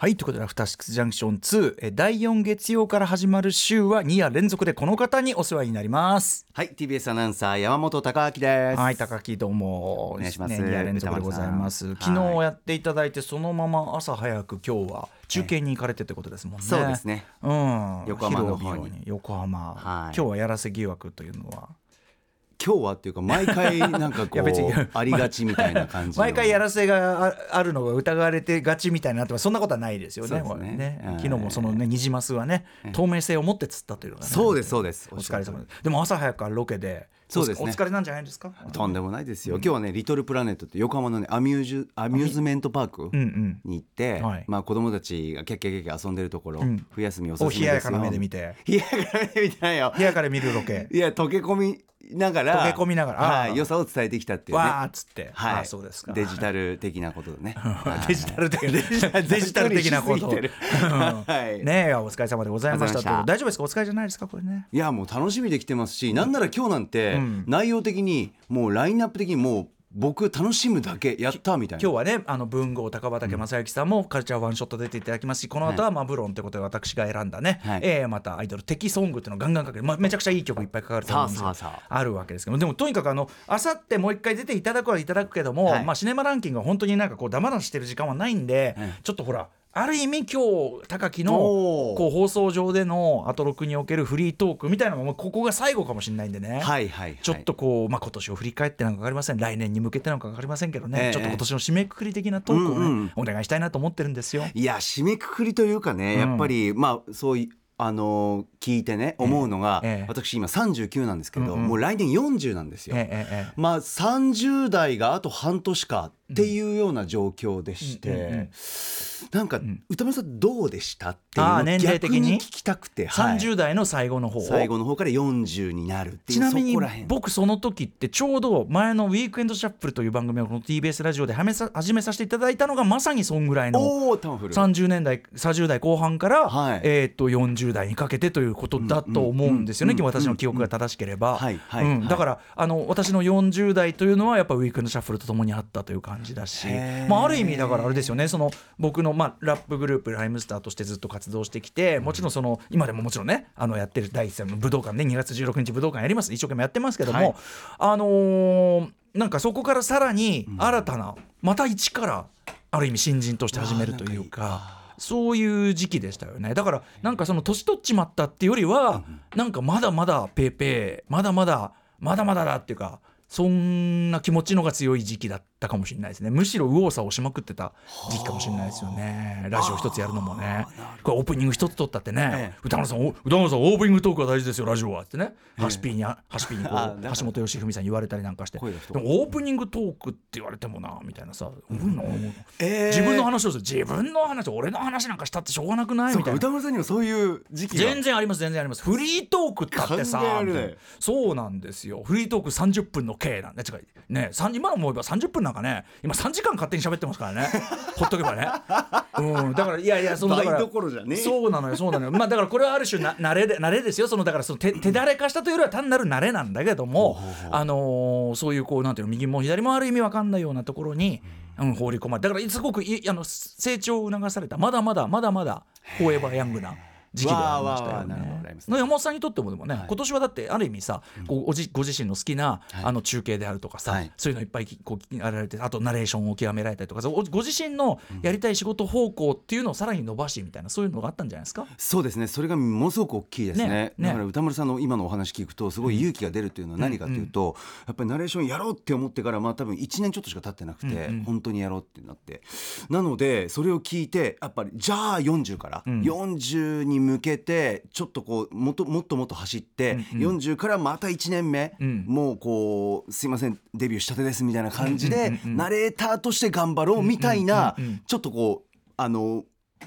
はいということで「アフターシックスジャンクション2」え第4月曜から始まる週は2夜連続でこの方にお世話になります。はい TBS アナウンサー山本貴明です。はい高木どうも。お願いします。ね、2夜連続でございます。昨日やっていただいてそのまま朝早く今日は中継に行かれてってことですもんね、そうですね。うん。横浜の方に。横浜、はい。今日はやらせ疑惑というのは今日はっていうか毎回なんかこう ありがちみたいな感じの。毎回やらせがああるのが疑われてがちみたいになってそんなことはないですよね。すね。ねはい。昨日もそのねニジマスはね透明性を持って釣ったというのが、ね、そうですそうです。お疲れ様です。でも朝早くからロケでそうですね。おお疲れなんじゃないですか？とんでもないですよ、今日はねリトルプラネットって横浜のねアミュージュアミューズメントパークうんうん。に行って、はい。まあ子供たちがキャッキャキャッキャ遊んでるところ、ん。冬休みおすおすめですよ。冷ややかな目で見て。冷ややかな目で見てないよ。部屋から見るロケ。いや溶け込みながら溶け込みながらはい、良さを伝えてきたっていうね。わーっつって、はい、あそうですか。デジタル的なことでね はい。デジタル的な。デジタル的なこと。はい。ねえお疲れ様でございました大丈夫ですか？お疲れじゃないですかこれね。いやもう楽しみできてますしなんなら今日なんてうん。内容的にもうラインナップ的にもう僕楽しむだけやったみたいな。今日はねあの文豪高畑正幸さんもカルチャーワンショット出ていただきますしこの後はマブロンということで私が選んだね、はい。えーまたアイドル敵ソングっていうのをガンガンかける、まあ、めちゃくちゃいい曲いっぱいかかると思うんですけどさあるわけですけどでもとにかくあのあさってもう一回出ていただくはいただくけども、はい。まあ、シネマランキングは本当になんかこうダマなしてる時間はないんで、はいちょっとほらある意味今日高木のこう放送上でのアトロクにおけるフリートークみたいなのもここが最後かもしれないんでね。はいはい、はい、ちょっとこう、まあ、今年を振り返ってなんか分かりません。来年に向けてなんか分かりませんけどね、ええ。ちょっと今年の締めくくり的なトークをね、うんうん。お願いしたいなと思ってるんですよ。いや締めくくりというかね、うん。やっぱりまあそういうあのー聞いてね思うのが、ええ。私今39なんですけど、うんうん。もう来年40なんですよ。えまあ30代があと半年かっていうような状況でして、うんうんうんなんか歌丸さんどうでしたっていうのをに？逆に聞きたくて、えはい。30代の最後の方最後の方から40になるっていうちなみに僕その時ってちょうど前の「ウィークエンドシャッフル」という番組をこの TBS ラジオではめさ始めさせていただいたのがまさにそんぐらいのおおタンフル30年代30代後半から、はい。えー、と40代にかけてということだと思うんですよね、うんうん私の記憶が正しければ、だからあの私の40代というのはやっぱウィークエンドシャッフルとともにあったという感じだし。まあ、ある意味だからあれですよねその僕の、まあ、ラップグループライムスターとしてずっと活動してきてもちろんその今でももちろんねあのやってる第一線の武道館ね2月16日武道館やります。一生懸命やってますけども、はい。あのーなんかそこからさらに新たな、また一からある意味新人として始めるというか。そういう時期でしたよね。だからなんかその年取っちまったっていうよりは、なんかまだまだペーペーまだまだまだまだだっていうかそんな気持ちのが強い時期だったかもしれないですね。むしろ右往左往しまくってた時期かもしれないですよね。ラジオ一つやるのもね。これオープニング一つ取ったってね、ええ。歌丸さんお歌丸さんオープニングトークは大事ですよラジオは。ってね、ハシピーにハシピーにこう橋本良文さんに言われたりなんかして。でもオープニングトークって言われてもなみたいなさ、うん。自分の話をする。自分の話俺の話なんかしたってしょうがなくない？みたいな。歌丸さんにもそういう時期が。全然あります全然あります。フリートークだってさそうなんですよ。フリートーク30分の計なんで。違う。ね今の思えば30分なんかね今3時間勝手に喋ってますからね。ほっとけばね。うん。だからいやいやそのだから倍どころじゃねえそうなのよそうなのよ。まあだからこれはある種な慣れで慣れですよ。そのだからその手手だれ化したというよりは単なる慣れなんだけどもあのーそういうこうなんていうの右も左もある意味わかんないようなところに、うん、放り込まれだからすごくいあの成長を促された。まだまだまだまだフォー。エバーヤングな時期ではありましたよね。ね山本さんにとってもでもね、今年はだってある意味さ、こうおじご自身の好きな、あの中継であるとかさ、はい。そういうのいっぱいきこうやられてあとナレーションを極められたりとかご自身のやりたい仕事方向っていうのをさらに伸ばしみたいなそういうのがあったんじゃないですか？そうですね。それがものすごく大きいですね。ねねだから歌丸さんの今のお話聞くとすごい勇気が出るっていうのは何かというと、やっぱりナレーションやろうって思ってからまあ多分1年ちょっとしか経ってなくて、うんうん。本当にやろうってなって。なのでそれを聞いてやっぱりじゃあ40から、うん。40に向けてちょっとこうもっともっともっと走って、うんうん。40からまた1年目、うん。もうこうすいませんデビューしたてですみたいな感じで、うんうんうんうん。ナレーターとして頑張ろうみたいな、うんうんうんうん。ちょっとこうあの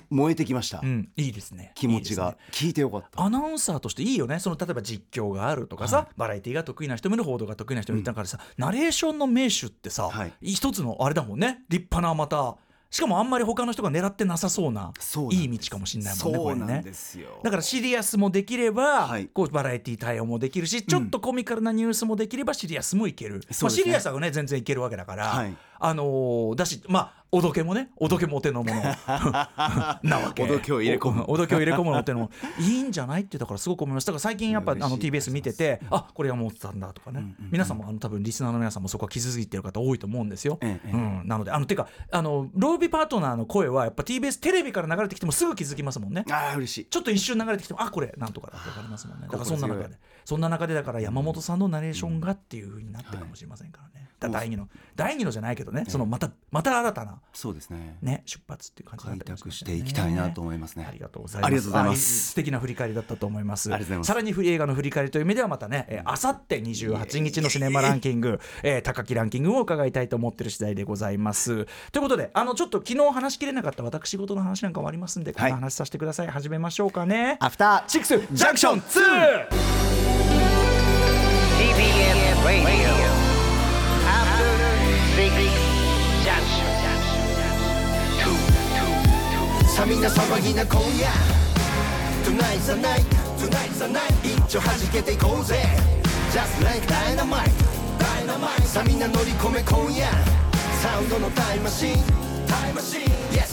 燃えてきました、うん、いいですね。気持ちが。ね。聞いてよかった。アナウンサーとしていいよね。その例えば実況があるとかさ、バラエティが得意な人もいる報道が得意な人もいるだからさ、ナレーションの名手ってさ、はい。一つのあれだもんね。立派なまたしかもあんまり他の人が狙ってなさそうないい道かもしれないもんねこれねですよ。だからシリアスもできれば、はい。こうバラエティ対応もできるしちょっとコミカルなニュースもできればシリアスもいける、まあ、シリアスはね全然いけるわけだから、はいあのーだしまあおどけもねおどけもお手のもの。なわけ。おどけを入れ込む。おおどけを入れ込むのっていうの。もいいんじゃないってだからすごく思いますだから最近やっぱあの TBS 見ててあこれ山本さんだとかね、皆さんもあの多分リスナーの皆さんもそこは傷ついてる方多いと思うんですよ、ええうん、なのであのてかあのロービーパートナーの声はやっぱ TBS テレビから流れてきてもすぐ気づきますもんね。ああ嬉しい。ちょっと一瞬流れてきてもあこれなんとかだって分かりますもんね。だからそんな中でそんな中でだから山本さんのナレーションがっていう風になってるかもしれませんからね、だから第二の第二のじゃないけどねそのまたまた新たなそうですねね出発っていう感じにな開ってます拓していきたいなと思いますねありがとうございます。ありがとうございまあす素敵な振り返りだったと思います。ありがとうございますさらに映画の振り返りという意味ではまたね、えーあさって28日のシネマランキング、えー高木ランキングを伺いたいと思ってる次第でございます。ということで、あのちょっと昨日話しきれなかった私事の話なんかもありますんで、こはいの話させてください。始めましょうかね。アフターシックスジャンクション 2! TBS Radio. After Six Junction. さみんな騒ぎな今夜 Tonight's the night Tonight's the night 一丁弾けていこうぜ Just like dynamite Dynamite さみんな乗り込め今夜サウンドのタイムマシンタイムマシン Yes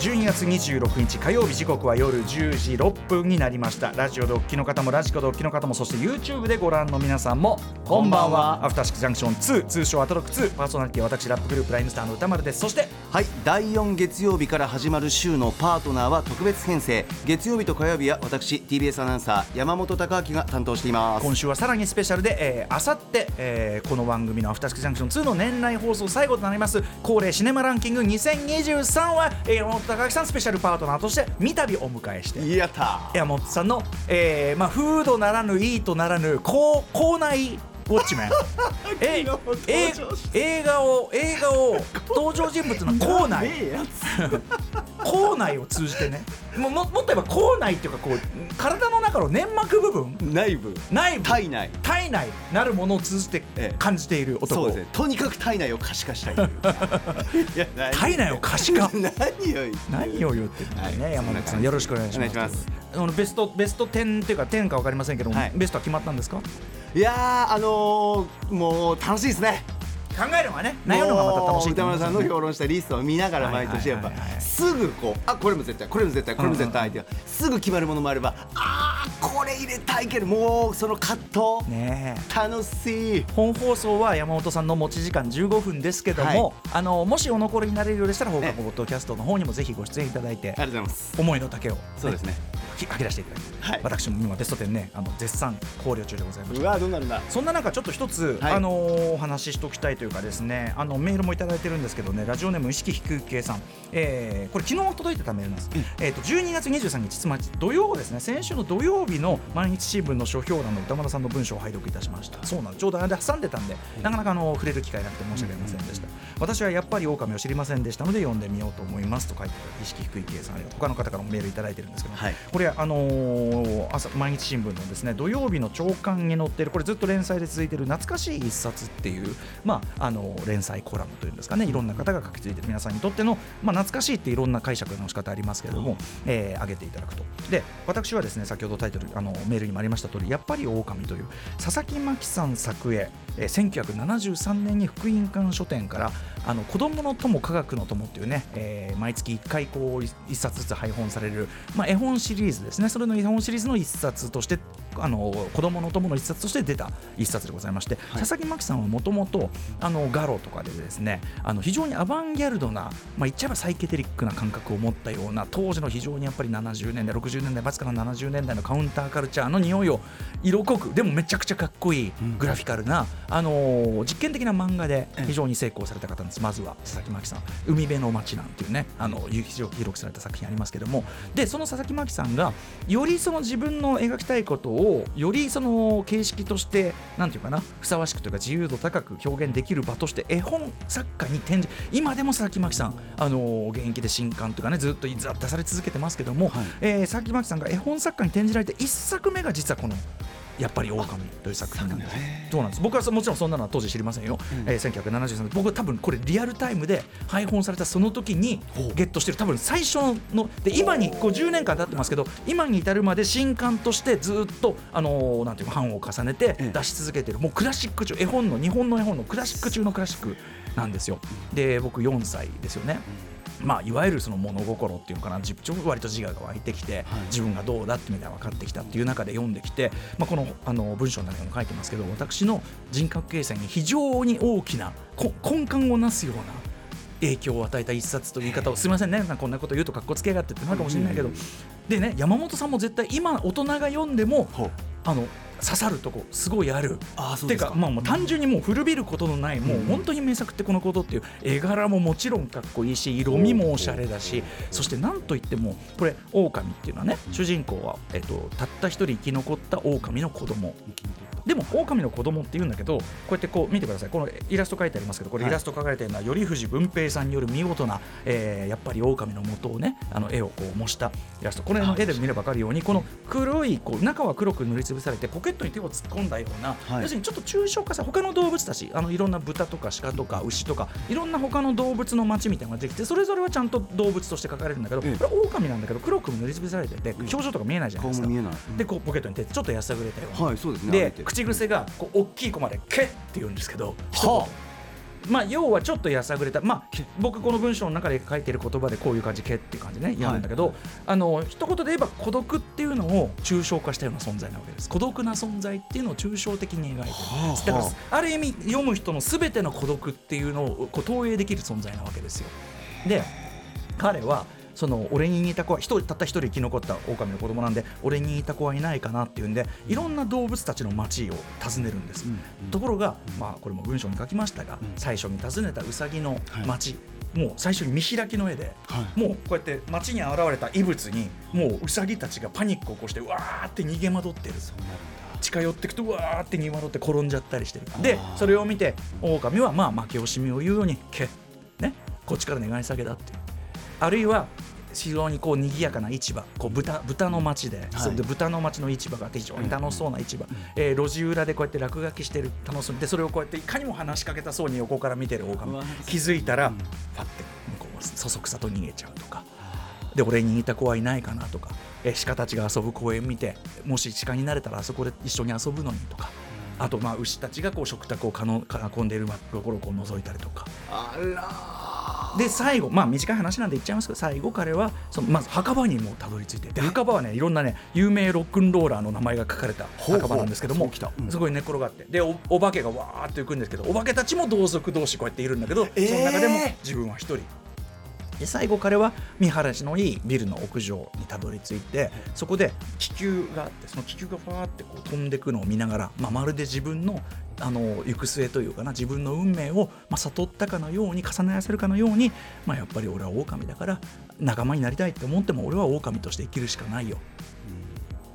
12月26日火曜日時刻は夜10時6分になりました。ラジオドッキの方もラジコドッキの方もそして YouTube でご覧の皆さんもこんばんは。アフターシックスジャンクション2通称アトロック2パーソナリティは私ラップグループライムスターの歌丸です。そしてはい第4月曜日から始まる週のパートナーは特別編成。月曜日と火曜日は私 TBS アナウンサー山本貴明が担当しています。今週はさらにスペシャルで、えー、あさって、えーこの番組の「アフターシックスジャンクション2」の年内放送最後となります恒例シネマランキング2023は、えー山本隆明さんスペシャルパートナーとして三度お迎えして。やった。山本さんの、えーまあ、フードならぬいいとならぬ校校内ウォッチメンええ映画を映画を登場人物の校内校内を通じてね。もももっと言えば校内っていうかこう体の中の粘膜部分？内部。内部。体内。体内。なるものを通じてええ感じている男、そうです。ねとにかく体内を可視化したいとい や何体内を可視化。何を言って何を言ってるんだね、はい。山本さんよろしくお願いします。あのベストベスト10っていうか10か分かりませんけども、はい。ベストは決まったんですか？いやーあのー、もう楽しいですね考えるのがね悩むのがまた楽しい歌丸さんの表評論したリストを見ながら毎年やっぱすぐこうあこれも絶対これも絶対これも絶対ってすぐ決まるものもあればあーこれ入れたいけどもうその葛藤。ねえ。楽しい。本放送は山本さんの持ち時間15分ですけども、はい。あのもしお残りになれるようでしたら放課後ポッドキャストの方にもぜひご出演いただいてありがとうございます。思いの丈を、そうですね。ひ吐き出していただいて、はい。私も今ベスト10ねあの絶賛考慮中でございましてうわどうなるんだ。そんな中ちょっと一つ、はい。あのーお話ししておきたいというかですねあのメールもいただいてるんですけどねラジオネーム意識低い系さん、えーこれ昨日届いてたメールなんです、えー、と12月23日つまり土曜ですね。先週の土曜日の毎日新聞の書評欄の歌丸さんの文章を拝読いたしました。そうなんです。ちょうど間挟んでたんでなかなかあの触れる機会なくて申し訳ありませんでした、私はやっぱり狼を知りませんでしたので読んでみようと思いますと書いて意識低い系さんありがとう他の方からもメールいただいてるんですけど、はい。これあのー朝毎日新聞のですね土曜日の朝刊に載っているこれずっと連載で続いている懐かしい一冊っていうまああの連載コラムというんですかねいろんな方が書き継いでる。皆さんにとってのまあ懐かしいっていろんな解釈の仕方ありますけれども、えー挙げていただくと。で私はですね先ほどタイトルあのメールにもありました通りやっぱり狼という佐々木真希さん作絵、えー1973年に福音館書店からあの子供の友科学の友っていうね、えー毎月1回こう一一冊ずつ配本される、まあ、絵本シリーズですね。それの日本シリーズの一冊としてあの子供の友の一冊として出た一冊でございまして、佐々木真希さんはもともとガロとかでですねあの非常にアバンギャルドな、まあ、言っちゃえばサイケデリックな感覚を持ったような当時の非常にやっぱり70年代60年代末から70年代のカウンターカルチャーの匂いを色濃くでもめちゃくちゃかっこいいグラフィカルな、あのー実験的な漫画で非常に成功された方なんです、まずは佐々木真希さん「海辺の街」なんていうねあの非常に記録された作品ありますけども。でその佐々木真希さんがよりその自分の描きたいことををよりその形式としてなんていうかなふさわしくというか自由度高く表現できる場として絵本作家に展示今でも佐々木真希さん、あの現役で新刊とかねずっと出され続けてますけども、えー佐々木真希さんが絵本作家に展じられて1作目が実はこのやっぱり狼という作品なんです。そうなんです。僕はそもちろんそんなのは当時知りませんよ。えー1973年。僕は多分これリアルタイムで配本されたその時にゲットしてる多分最初ので今にこう10年間経ってますけど今に至るまで新刊としてずっとあのーなんていうか版を重ねて出し続けてるもうクラシック中絵本の日本の絵本のクラシック中のクラシックなんですよ。で僕4歳ですよね。まあ、いわゆるその物心っていうのかな自ちょ割と自我が湧いてきて、自分がどうだってみたいな分かってきたっていう中で読んできて、まあ、このあの文章の中にも書いてますけど私の人格形成に非常に大きなこ根幹をなすような影響を与えた一冊という言い方をすみませんねこんなこと言うとかっこつけやがってってなるかもしれないけど、でね山本さんも絶対今大人が読んでもあの刺さるとこすごいある。あーそうですか。てかまあもう単純にもう古びることのない、もう本当に名作ってこのことっていう絵柄ももちろんかっこいいし色味もおしゃれだしそしてなんといってもこれ狼っていうのはね主人公は、えっと、たった一人生き残った狼の子供でも狼の子供っていうんだけどこうやってこう見てください。このイラスト書いてありますけどこれイラスト描かれてるのは頼藤文平さんによる見事な、えーやっぱり狼の元をねあの絵をこう模したイラスト。これの絵で見れば分かるようにこの黒いこう中は黒く塗りつぶされてポケットに手を突っ込んだような、はい。要するにちょっと抽象化さ他の動物たちあのいろんな豚とか鹿とか牛とかいろんな他の動物の街みたいなのができてそれぞれはちゃんと動物として描かれるんだけど、ええこれ狼なんだけど黒く塗りつぶされてて表情とか見えないじゃないですか。顔も見えない。うん。でこうポケットに手ちょっとやさぐれたような。はいそうですね。で歩いて口癖がこう大きい子まで「け」って言うんですけど一言。まあ要はちょっとやさぐれた。まあ僕この文章の中で書いてる言葉でこういう感じ「け」っていう感じねやるんだけど、あの一言で言えば孤独っていうのを抽象化したような存在なわけです。孤独な存在っていうのを抽象的に描いてるんです。だからある意味読む人の全ての孤独っていうのをこう投影できる存在なわけですよ。で彼はその俺に似た子は一人たった一人生き残った狼の子供なんで俺に似た子はいないかなっていうんでいろんな動物たちの町を訪ねるんです、ところが、まあ、これも文章に書きましたが、最初に訪ねたウサギの町、もう最初に見開きの絵で、もうこうやって街に現れた異物にもうウサギたちがパニックを起こしてうわーって逃げ惑ってる。近寄っていくとうわーって逃げ惑って転んじゃったりしてる。でそれを見て狼はまあ負け惜しみを言うように「け」ねこっちから願い下げだってあるいは非常にこう賑やかな市場こう豚豚の町で,、それで豚の町の市場があって非常に楽しそうな市場、えー路地裏でこうやって落書きしてる楽しんでそれをこうやっていかにも話しかけたそうに横から見てる狼気づいたら、ファって向こうそそくさと逃げちゃうとか。で俺に似た子はいないかなとか、えー鹿たちが遊ぶ公園見てもし鹿になれたらあそこで一緒に遊ぶのにとか。あとまあ牛たちがこう食卓をかの囲んでいるところをこう覗いたりとかで最後まあ短い話なんで言っちゃいますけど最後彼はそのまず墓場にもうたどり着いてで墓場はねいろんなね有名ロックンローラーの名前が書かれた墓場なんですけどもすごい寝っ転がって。でおお化けがわーって行くんですけどお化けたちも同族同士こうやっているんだけど、その中でも自分は一人。で最後彼は見晴らしのいいビルの屋上にたどり着いてそこで気球があってその気球がファーってこう飛んでくのを見ながら、まあ、まるで自分のあの行く末というかな自分の運命を、まあ、悟ったかのように重ね合わせるかのように、まあ、やっぱり俺は狼だから仲間になりたいって思っても俺は狼として生きるしかないよ、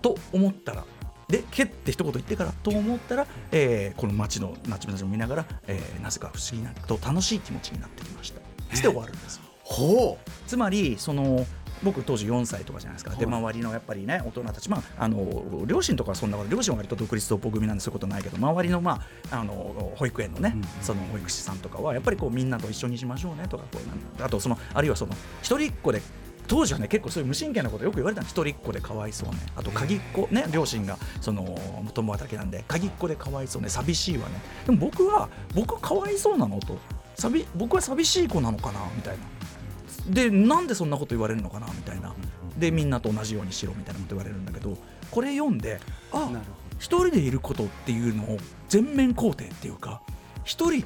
と思ったらで「け」って一言言ってからと思ったら、えーこの街の街々を見ながら、えーなぜか不思議なと楽しい気持ちになってきました。して終わるんですよ。ほつまりその僕当時4歳とかじゃないですか、で周りのやっぱりね大人たち、まあ、あの両親とかはそんなこと両親は割と独立同胞組なんでそういうことないけど周りの,、まあ、あの保育園のね、その保育士さんとかはやっぱりこうみんなと一緒にしましょうねとかこうあとそのあるいはその一人っ子で当時はね結構そういう無神経なことよく言われたの一人っ子でかわいそうね。あと鍵っ子ね両親がその共働きなんで鍵っ子でかわいそうね。寂しいわね。でも僕は僕かわいそうなのと。寂僕は寂しい子なのかなみたいなでなんでそんなこと言われるのかなみたいな。でみんなと同じようにしろみたいなこと言われるんだけどこれ読んであ一人でいることっていうのを全面肯定っていうか一人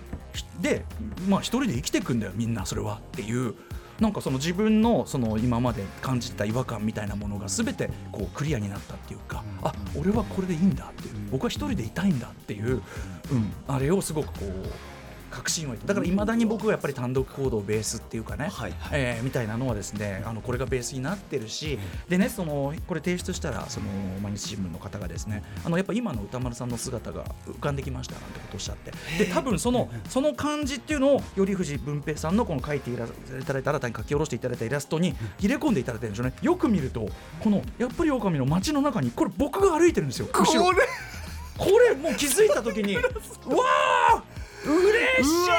でまあ一人で生きていくんだよみんなそれはっていうなんかその自分のその今まで感じた違和感みたいなものが全てこうクリアになったっていうか、あ俺はこれでいいんだっていう、僕は一人でいたいんだっていう、うん、あれをすごくこう確信をだからいまだに僕はやっぱり単独行動ベースっていうかね、はいえーみたいなのはですねあのこれがベースになってるし、でねそのこれ提出したらその毎日新聞の方がですねあのやっぱ今の歌丸さんの姿が浮かんできましたなんてことをおっしゃって。で多分そのその感じっていうのを頼藤文平さんのこの描いていただいた新たに描き下ろしていただいたイラストに入れ込んでいただいてるんでしょうね。よく見るとこのやっぱり狼の街の中にこれ僕が歩いてるんですよこれ。もう気づいた時に う。わー嬉しい。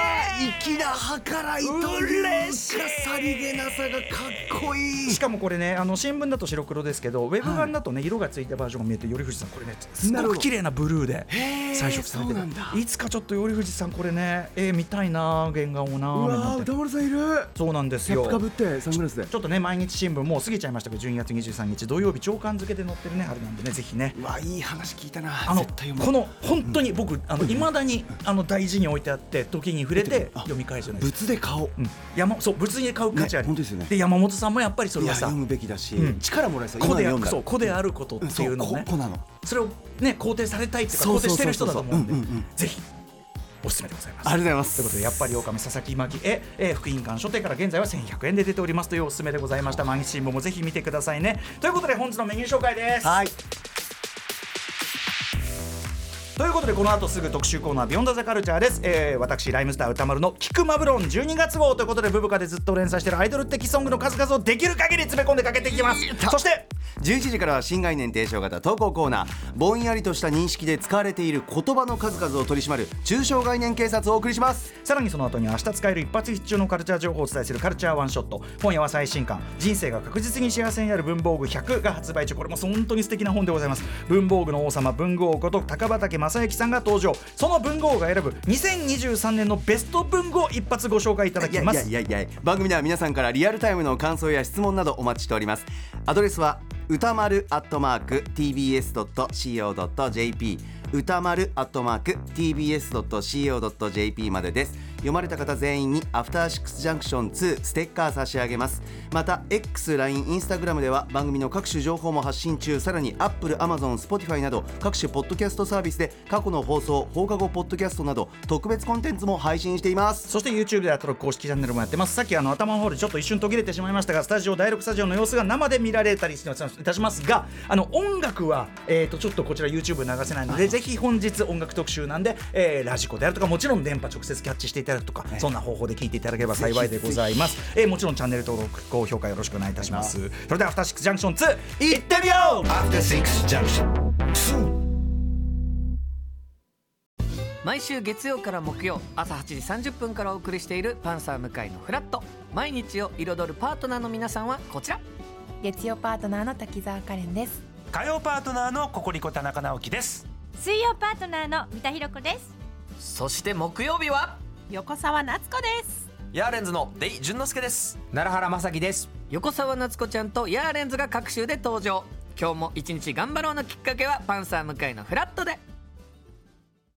粋な計らいというかさりげなさがかっこいい。しかもこれねあの新聞だと白黒ですけどウェブ版だとね、色がついたバージョンが見えて頼藤さんこれねすごく綺麗なブルーでへー彩色されてるいつかちょっと頼藤さんこれね絵見たいな原画をな歌丸さんいる。そうなんですよ。プかぶってサングラスで。ちょっとね毎日新聞もう過ぎちゃいましたけど12月23日土曜日朝刊付けで載ってるねあれなんでねぜひね。うわいい話聞いたな。あのこの本当に僕あの未だにあの大事に置いてあって時に触れて読み返すじゃないですか物で買おう。うん。山そう物に買う価値あり、ね本当ですよね。で山本さんもやっぱりそれはさ読むべきだしうん。力もらえそう。子であ今読んだ。そう子であることっていうのをね。そう子子なの。それをね肯定されたいっていうか肯定そうそうそう。そうしてる人だと思うんでうんうんうん。ぜひおすすめでございます。ありがとうございます。ということでやっぱり狼佐々木真希へ、えー、福音館書店から現在は1100円で出ておりますというおすすめでございました。毎日新聞もぜひ見てくださいね。ということで本日のメニュー紹介です。はいということでこの後すぐ特集コーナービヨンドザカルチャーです、えー、私ライムスター歌丸の「キクマブロン」12月号ということでブブカでずっと連載しているアイドル的ソングの数々をできる限り詰め込んでかけていきます。そして11時からは新概念提唱型投稿コーナーぼんやりとした認識で使われている言葉の数々を取り締まる中小概念警察をお送りします。さらにその後に明日使える一発必中のカルチャー情報をお伝えするカルチャーワンショット。今夜は最新刊人生が確実に幸せになる文房具100が発売中。これも本当に素敵な本でございます。文房具の王様文具王こと高畑正幸さんが登場。その文豪が選ぶ2023年のベスト文豪一発ご紹介いただいやいきますやいやいや。番組では皆さんからリアルタイムの感想や質問などお待ちしております。アドレスは歌丸アットマーク tbs.co.jp 歌丸アットマーク tbs.co.jp までです。読まれた方全員にアフターシックスジャンクション2ステッカー差し上げます。また X、LINE、Instagram では番組の各種情報も発信中。さらに Apple、Amazon、Spotify など各種ポッドキャストサービスで過去の放送放課後ポッドキャストなど特別コンテンツも配信しています。そして YouTube では登録公式チャンネルもやってます。さっきあの頭の方でちょっと一瞬途切れてしまいましたがスタジオ第6スタジオの様子が生で見られたりしていたします。があの音楽は、えー、とちょっとこちら YouTube 流せないのでぜひ本日音楽特集なんで、えーラジコであるとかもちろん電波直接キャッチしていただくとか、そんな方法で聞いていただければ幸いでございます、えーもちろんチャンネル登録高評価よろしくお願いいたします。それではアフターシックスジャンクション2いってみよう! After Six Junction 2毎週月曜から木曜朝8時30分からお送りしている「パンサー向井のフラット」毎日を彩るパートナーの皆さんはこちら。月曜パートナーの滝沢カレンです。火曜パートナーのココリコ田中直樹です。水曜パートナーの三田寛子です。そして木曜日は？横澤夏子です。ヤーレンズのデイ淳之介です。奈良原まさきです。横澤夏子ちゃんとヤーレンズが各週で登場。今日も一日頑張ろうのきっかけは「パンサー向井のフラット」で